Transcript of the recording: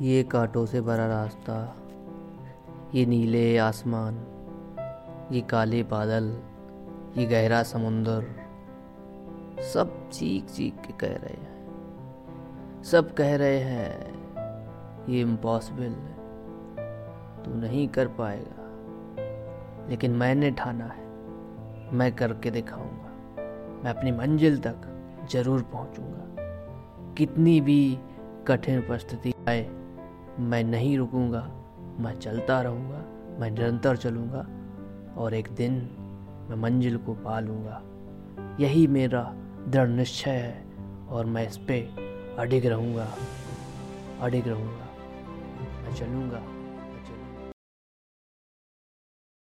ये कांटों से भरा रास्ता, ये नीले आसमान, ये काले बादल, ये गहरा समुंदर, सब चीख चीख के कह रहे हैं। सब कह रहे हैं, ये इम्पॉसिबल तू नहीं कर पाएगा, लेकिन मैंने ठाना है, मैं करके दिखाऊँगा। मैं अपनी मंजिल तक ज़रूर पहुंचूँगा। कितनी भी कठिन परिस्थिति आए मैं नहीं रुकूँगा, मैं चलता रहूँगा, मैं निरंतर चलूँगा और एक दिन मैं मंजिल को पा लूँगा। यही मेरा दृढ़ निश्चय है और मैं इस पर अडिग रहूँगा अडिग रहूँगा। मैं चलूँगा।